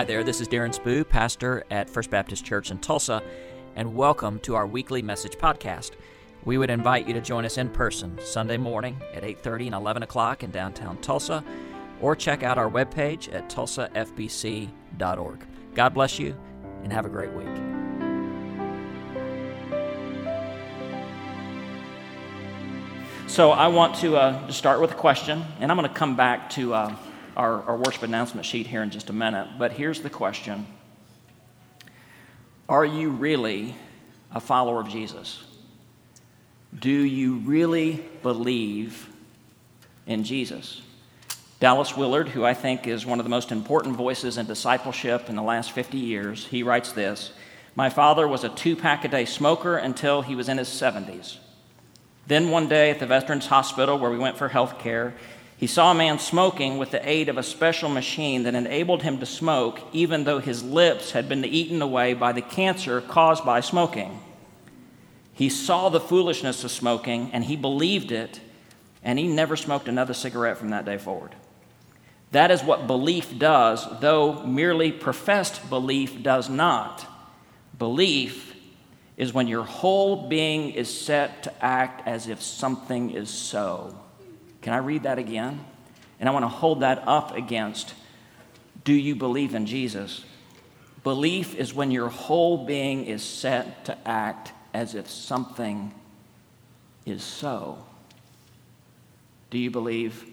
Hi there, this is Darren Spoo, pastor at First Baptist Church in Tulsa, and welcome to our weekly message podcast. We would invite you to join us in person Sunday morning at 8:30 and 11 o'clock in downtown Tulsa, or check out our webpage at tulsafbc.org. God bless you, and have a great week. So I want to uh, start with a question, and I'm going to come back to. Uh, our, our worship announcement sheet here in just a minute. But here's the question Are you really a follower of Jesus? Do you really believe in Jesus? Dallas Willard, who I think is one of the most important voices in discipleship in the last 50 years, he writes this My father was a two pack a day smoker until he was in his 70s. Then one day at the Veterans Hospital, where we went for health care, he saw a man smoking with the aid of a special machine that enabled him to smoke, even though his lips had been eaten away by the cancer caused by smoking. He saw the foolishness of smoking and he believed it, and he never smoked another cigarette from that day forward. That is what belief does, though merely professed belief does not. Belief is when your whole being is set to act as if something is so. Can I read that again? And I want to hold that up against do you believe in Jesus? Belief is when your whole being is set to act as if something is so. Do you believe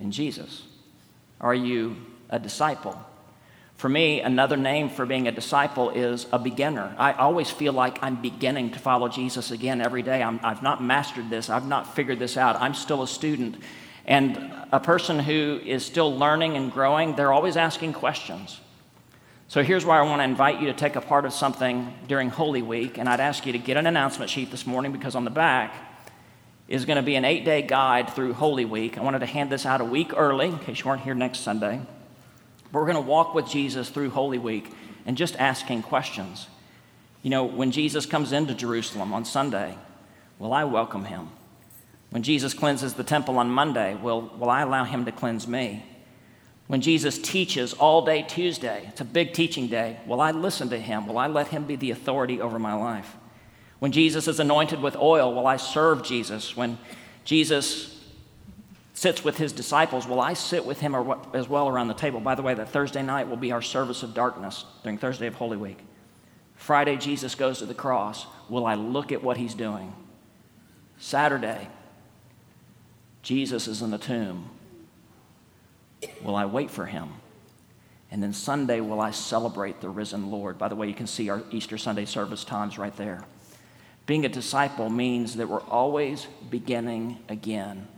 in Jesus? Are you a disciple? For me, another name for being a disciple is a beginner. I always feel like I'm beginning to follow Jesus again every day. i have not mastered this, I've not figured this out. I'm still a student. And a person who is still learning and growing, they're always asking questions. So here's why I want to invite you to take a part of something during Holy Week. And I'd ask you to get an announcement sheet this morning because on the back is going to be an eight day guide through Holy Week. I wanted to hand this out a week early in case you weren't here next Sunday. But we're going to walk with Jesus through Holy Week and just asking questions. You know, when Jesus comes into Jerusalem on Sunday, will I welcome him? When Jesus cleanses the temple on Monday, will, will I allow him to cleanse me? When Jesus teaches all day Tuesday, it's a big teaching day, will I listen to him? Will I let him be the authority over my life? When Jesus is anointed with oil, will I serve Jesus? When Jesus sits with his disciples, will I sit with him as well around the table? By the way, that Thursday night will be our service of darkness during Thursday of Holy Week. Friday, Jesus goes to the cross. Will I look at what he's doing? Saturday, Jesus is in the tomb. Will I wait for him? And then Sunday, will I celebrate the risen Lord? By the way, you can see our Easter Sunday service times right there. Being a disciple means that we're always beginning again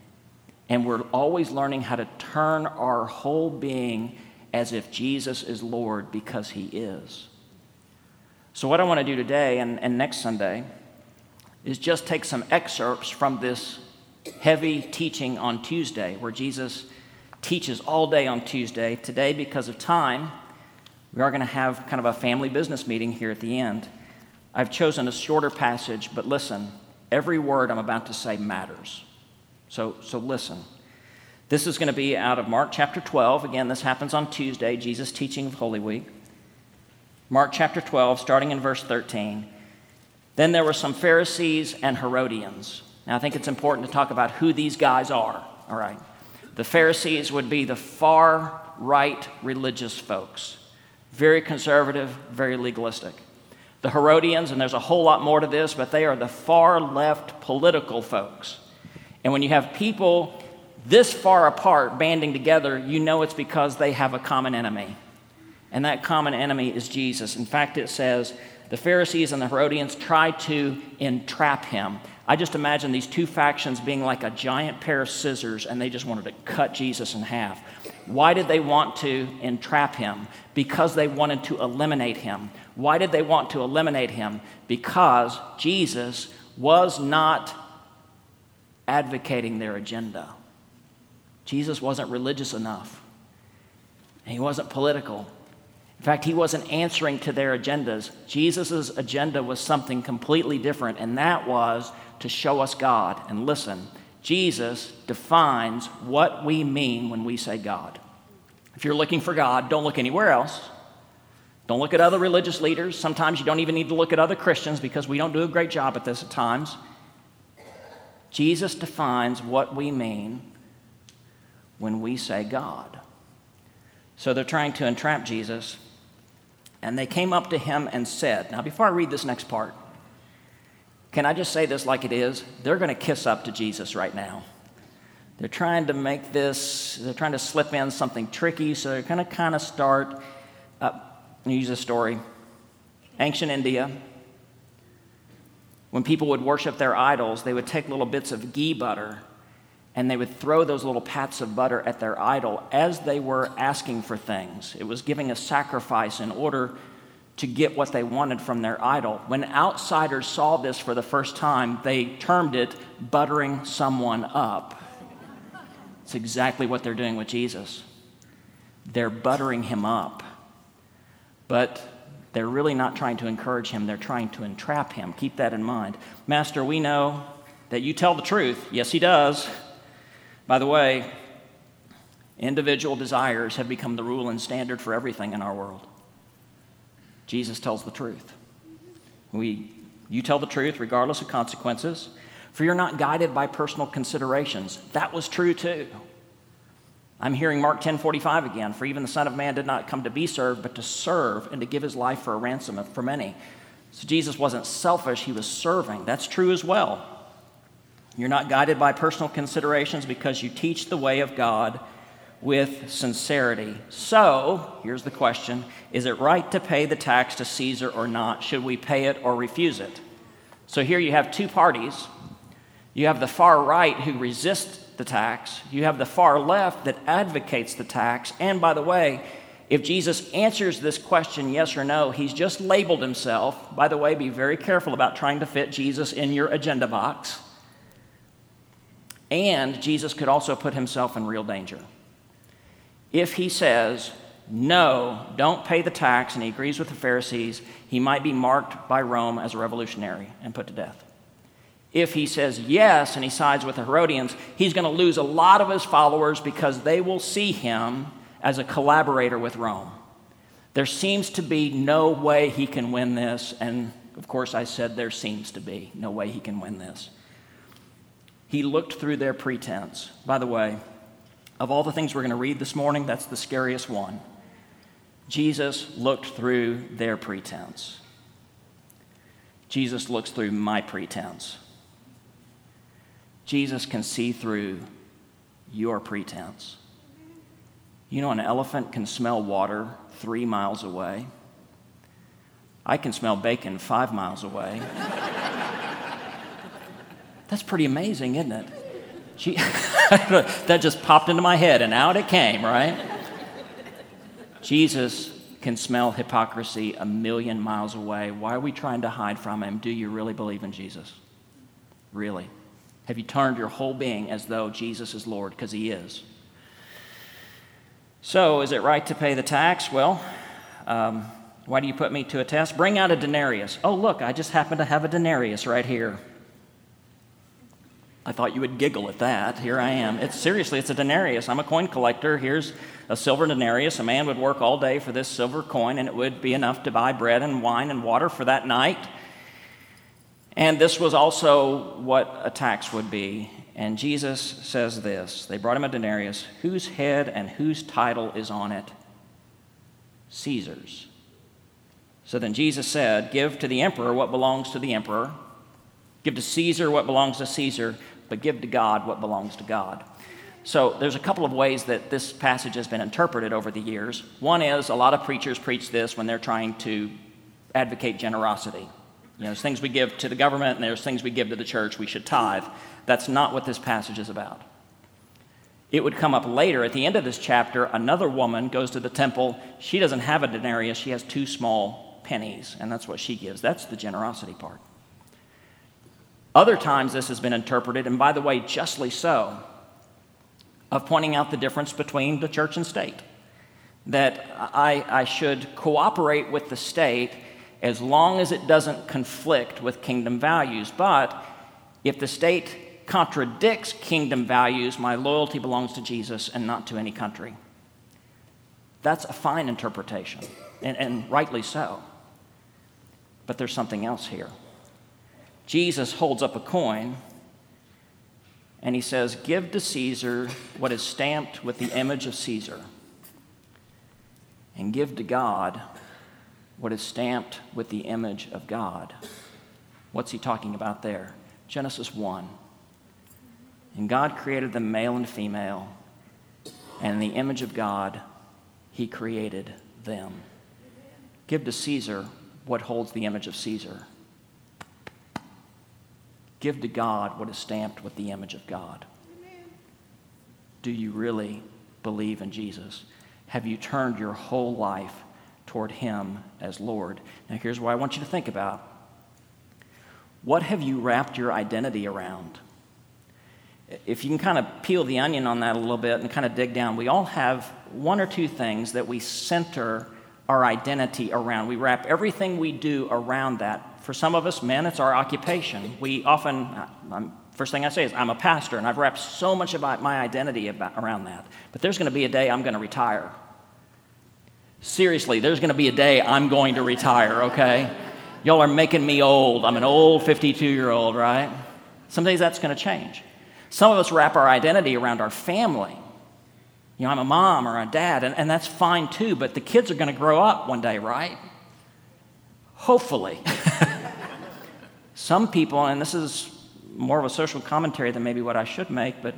and we're always learning how to turn our whole being as if Jesus is Lord because he is. So, what I want to do today and, and next Sunday is just take some excerpts from this heavy teaching on Tuesday, where Jesus teaches all day on Tuesday. Today, because of time, we are going to have kind of a family business meeting here at the end. I've chosen a shorter passage, but listen, every word I'm about to say matters. So, so listen. This is going to be out of Mark chapter 12. Again, this happens on Tuesday, Jesus' teaching of Holy Week. Mark chapter 12, starting in verse 13. Then there were some Pharisees and Herodians. Now, I think it's important to talk about who these guys are, all right? The Pharisees would be the far right religious folks, very conservative, very legalistic. The Herodians, and there's a whole lot more to this, but they are the far left political folks. And when you have people this far apart banding together, you know it's because they have a common enemy. And that common enemy is Jesus. In fact, it says the Pharisees and the Herodians tried to entrap him. I just imagine these two factions being like a giant pair of scissors and they just wanted to cut Jesus in half. Why did they want to entrap him? Because they wanted to eliminate him. Why did they want to eliminate him? Because Jesus was not advocating their agenda. Jesus wasn't religious enough, he wasn't political. In fact, he wasn't answering to their agendas. Jesus' agenda was something completely different, and that was to show us God. And listen, Jesus defines what we mean when we say God. If you're looking for God, don't look anywhere else. Don't look at other religious leaders. Sometimes you don't even need to look at other Christians because we don't do a great job at this at times. Jesus defines what we mean when we say God. So they're trying to entrap Jesus, and they came up to him and said, Now, before I read this next part, can I just say this like it is? They're going to kiss up to Jesus right now. They're trying to make this, they're trying to slip in something tricky, so they're going to kind of start. Uh, use a story. Ancient India, when people would worship their idols, they would take little bits of ghee butter and they would throw those little pats of butter at their idol as they were asking for things. It was giving a sacrifice in order to get what they wanted from their idol. When outsiders saw this for the first time, they termed it buttering someone up. It's exactly what they're doing with Jesus. They're buttering him up. But they're really not trying to encourage him, they're trying to entrap him. Keep that in mind. Master, we know that you tell the truth. Yes, he does. By the way, individual desires have become the rule and standard for everything in our world. Jesus tells the truth. We, you tell the truth regardless of consequences, for you're not guided by personal considerations. That was true too. I'm hearing Mark 10:45 again, for even the son of man did not come to be served but to serve and to give his life for a ransom for many. So Jesus wasn't selfish, he was serving. That's true as well. You're not guided by personal considerations because you teach the way of God with sincerity. So, here's the question Is it right to pay the tax to Caesar or not? Should we pay it or refuse it? So, here you have two parties. You have the far right who resist the tax, you have the far left that advocates the tax. And by the way, if Jesus answers this question yes or no, he's just labeled himself. By the way, be very careful about trying to fit Jesus in your agenda box. And Jesus could also put himself in real danger. If he says, no, don't pay the tax, and he agrees with the Pharisees, he might be marked by Rome as a revolutionary and put to death. If he says yes and he sides with the Herodians, he's going to lose a lot of his followers because they will see him as a collaborator with Rome. There seems to be no way he can win this, and of course, I said there seems to be no way he can win this. He looked through their pretense. By the way, of all the things we're going to read this morning, that's the scariest one. Jesus looked through their pretense. Jesus looks through my pretense. Jesus can see through your pretense. You know, an elephant can smell water three miles away. I can smell bacon five miles away. That's pretty amazing, isn't it? She, that just popped into my head and out it came, right? Jesus can smell hypocrisy a million miles away. Why are we trying to hide from him? Do you really believe in Jesus? Really? Have you turned your whole being as though Jesus is Lord? Because he is. So, is it right to pay the tax? Well, um, why do you put me to a test? Bring out a denarius. Oh, look, I just happen to have a denarius right here. I thought you would giggle at that. Here I am. It's seriously, it's a denarius. I'm a coin collector. Here's a silver denarius. A man would work all day for this silver coin, and it would be enough to buy bread and wine and water for that night. And this was also what a tax would be. And Jesus says this They brought him a denarius. Whose head and whose title is on it? Caesar's. So then Jesus said, Give to the emperor what belongs to the emperor, give to Caesar what belongs to Caesar but give to God what belongs to God. So there's a couple of ways that this passage has been interpreted over the years. One is a lot of preachers preach this when they're trying to advocate generosity. You know, there's things we give to the government and there's things we give to the church. We should tithe. That's not what this passage is about. It would come up later at the end of this chapter. Another woman goes to the temple. She doesn't have a denarius, she has two small pennies, and that's what she gives. That's the generosity part. Other times, this has been interpreted, and by the way, justly so, of pointing out the difference between the church and state. That I, I should cooperate with the state as long as it doesn't conflict with kingdom values. But if the state contradicts kingdom values, my loyalty belongs to Jesus and not to any country. That's a fine interpretation, and, and rightly so. But there's something else here. Jesus holds up a coin and he says, Give to Caesar what is stamped with the image of Caesar, and give to God what is stamped with the image of God. What's he talking about there? Genesis 1. And God created them male and female, and in the image of God, he created them. Give to Caesar what holds the image of Caesar. Give to God what is stamped with the image of God. Do you really believe in Jesus? Have you turned your whole life toward Him as Lord? Now, here's what I want you to think about. What have you wrapped your identity around? If you can kind of peel the onion on that a little bit and kind of dig down, we all have one or two things that we center our identity around. We wrap everything we do around that for some of us, men, it's our occupation. We often, I'm, first thing I say is, I'm a pastor, and I've wrapped so much about my identity about, around that. But there's going to be a day I'm going to retire. Seriously, there's going to be a day I'm going to retire, okay? Y'all are making me old. I'm an old 52 year old, right? Some days that's going to change. Some of us wrap our identity around our family. You know, I'm a mom or a dad, and, and that's fine too, but the kids are going to grow up one day, right? Hopefully. Some people, and this is more of a social commentary than maybe what I should make, but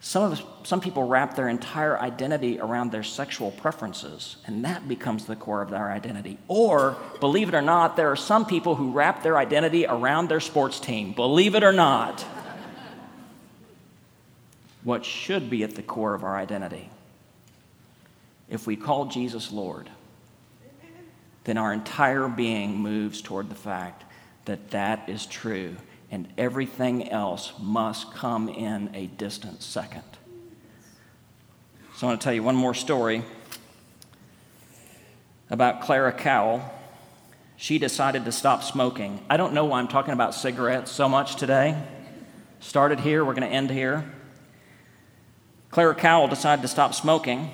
some, of some people wrap their entire identity around their sexual preferences, and that becomes the core of their identity. Or, believe it or not, there are some people who wrap their identity around their sports team. Believe it or not. what should be at the core of our identity? If we call Jesus Lord, then our entire being moves toward the fact that that is true, and everything else must come in a distant second. So I want to tell you one more story about Clara Cowell. She decided to stop smoking. I don't know why I'm talking about cigarettes so much today. Started here, we're going to end here. Clara Cowell decided to stop smoking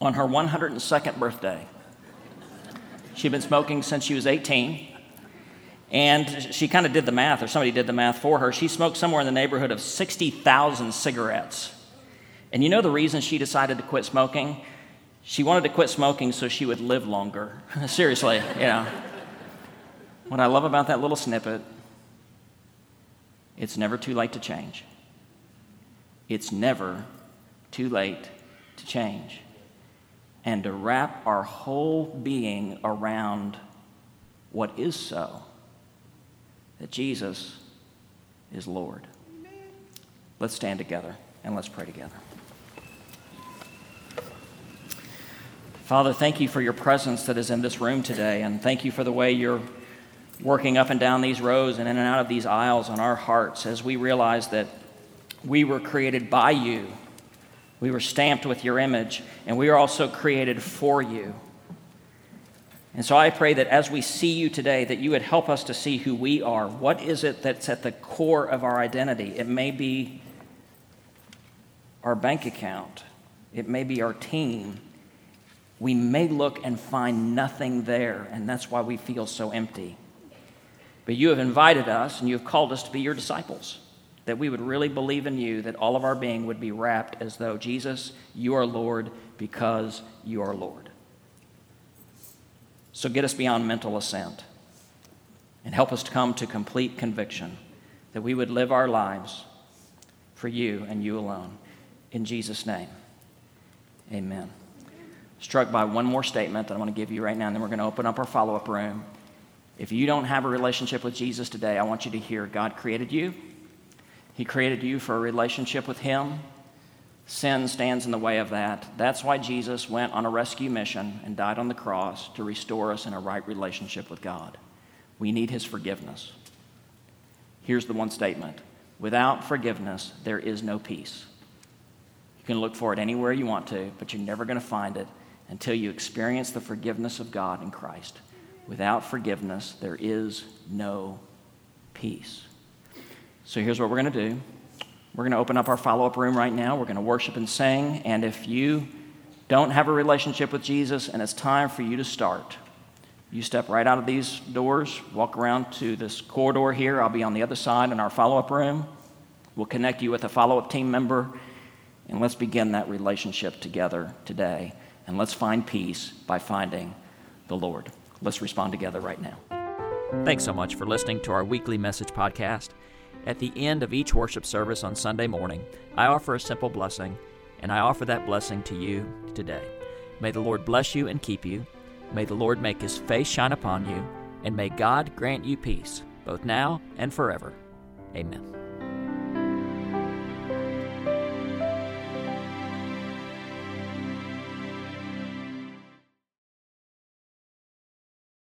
on her 102nd birthday. She'd been smoking since she was 18. And she kind of did the math, or somebody did the math for her. She smoked somewhere in the neighborhood of 60,000 cigarettes. And you know the reason she decided to quit smoking? She wanted to quit smoking so she would live longer. Seriously, you know. What I love about that little snippet, it's never too late to change. It's never too late to change. And to wrap our whole being around what is so that Jesus is Lord. Let's stand together and let's pray together. Father, thank you for your presence that is in this room today, and thank you for the way you're working up and down these rows and in and out of these aisles on our hearts as we realize that we were created by you. We were stamped with your image, and we are also created for you. And so I pray that as we see you today, that you would help us to see who we are. What is it that's at the core of our identity? It may be our bank account, it may be our team. We may look and find nothing there, and that's why we feel so empty. But you have invited us and you have called us to be your disciples, that we would really believe in you, that all of our being would be wrapped as though, Jesus, you are Lord because you are Lord. So get us beyond mental assent and help us to come to complete conviction that we would live our lives for you and you alone. In Jesus' name, amen. Struck by one more statement that I'm going to give you right now, and then we're going to open up our follow up room. If you don't have a relationship with Jesus today, I want you to hear God created you. He created you for a relationship with Him. Sin stands in the way of that. That's why Jesus went on a rescue mission and died on the cross to restore us in a right relationship with God. We need his forgiveness. Here's the one statement without forgiveness, there is no peace. You can look for it anywhere you want to, but you're never going to find it until you experience the forgiveness of God in Christ. Without forgiveness, there is no peace. So here's what we're going to do. We're going to open up our follow up room right now. We're going to worship and sing. And if you don't have a relationship with Jesus and it's time for you to start, you step right out of these doors, walk around to this corridor here. I'll be on the other side in our follow up room. We'll connect you with a follow up team member, and let's begin that relationship together today. And let's find peace by finding the Lord. Let's respond together right now. Thanks so much for listening to our weekly message podcast. At the end of each worship service on Sunday morning, I offer a simple blessing, and I offer that blessing to you today. May the Lord bless you and keep you. May the Lord make his face shine upon you, and may God grant you peace, both now and forever. Amen.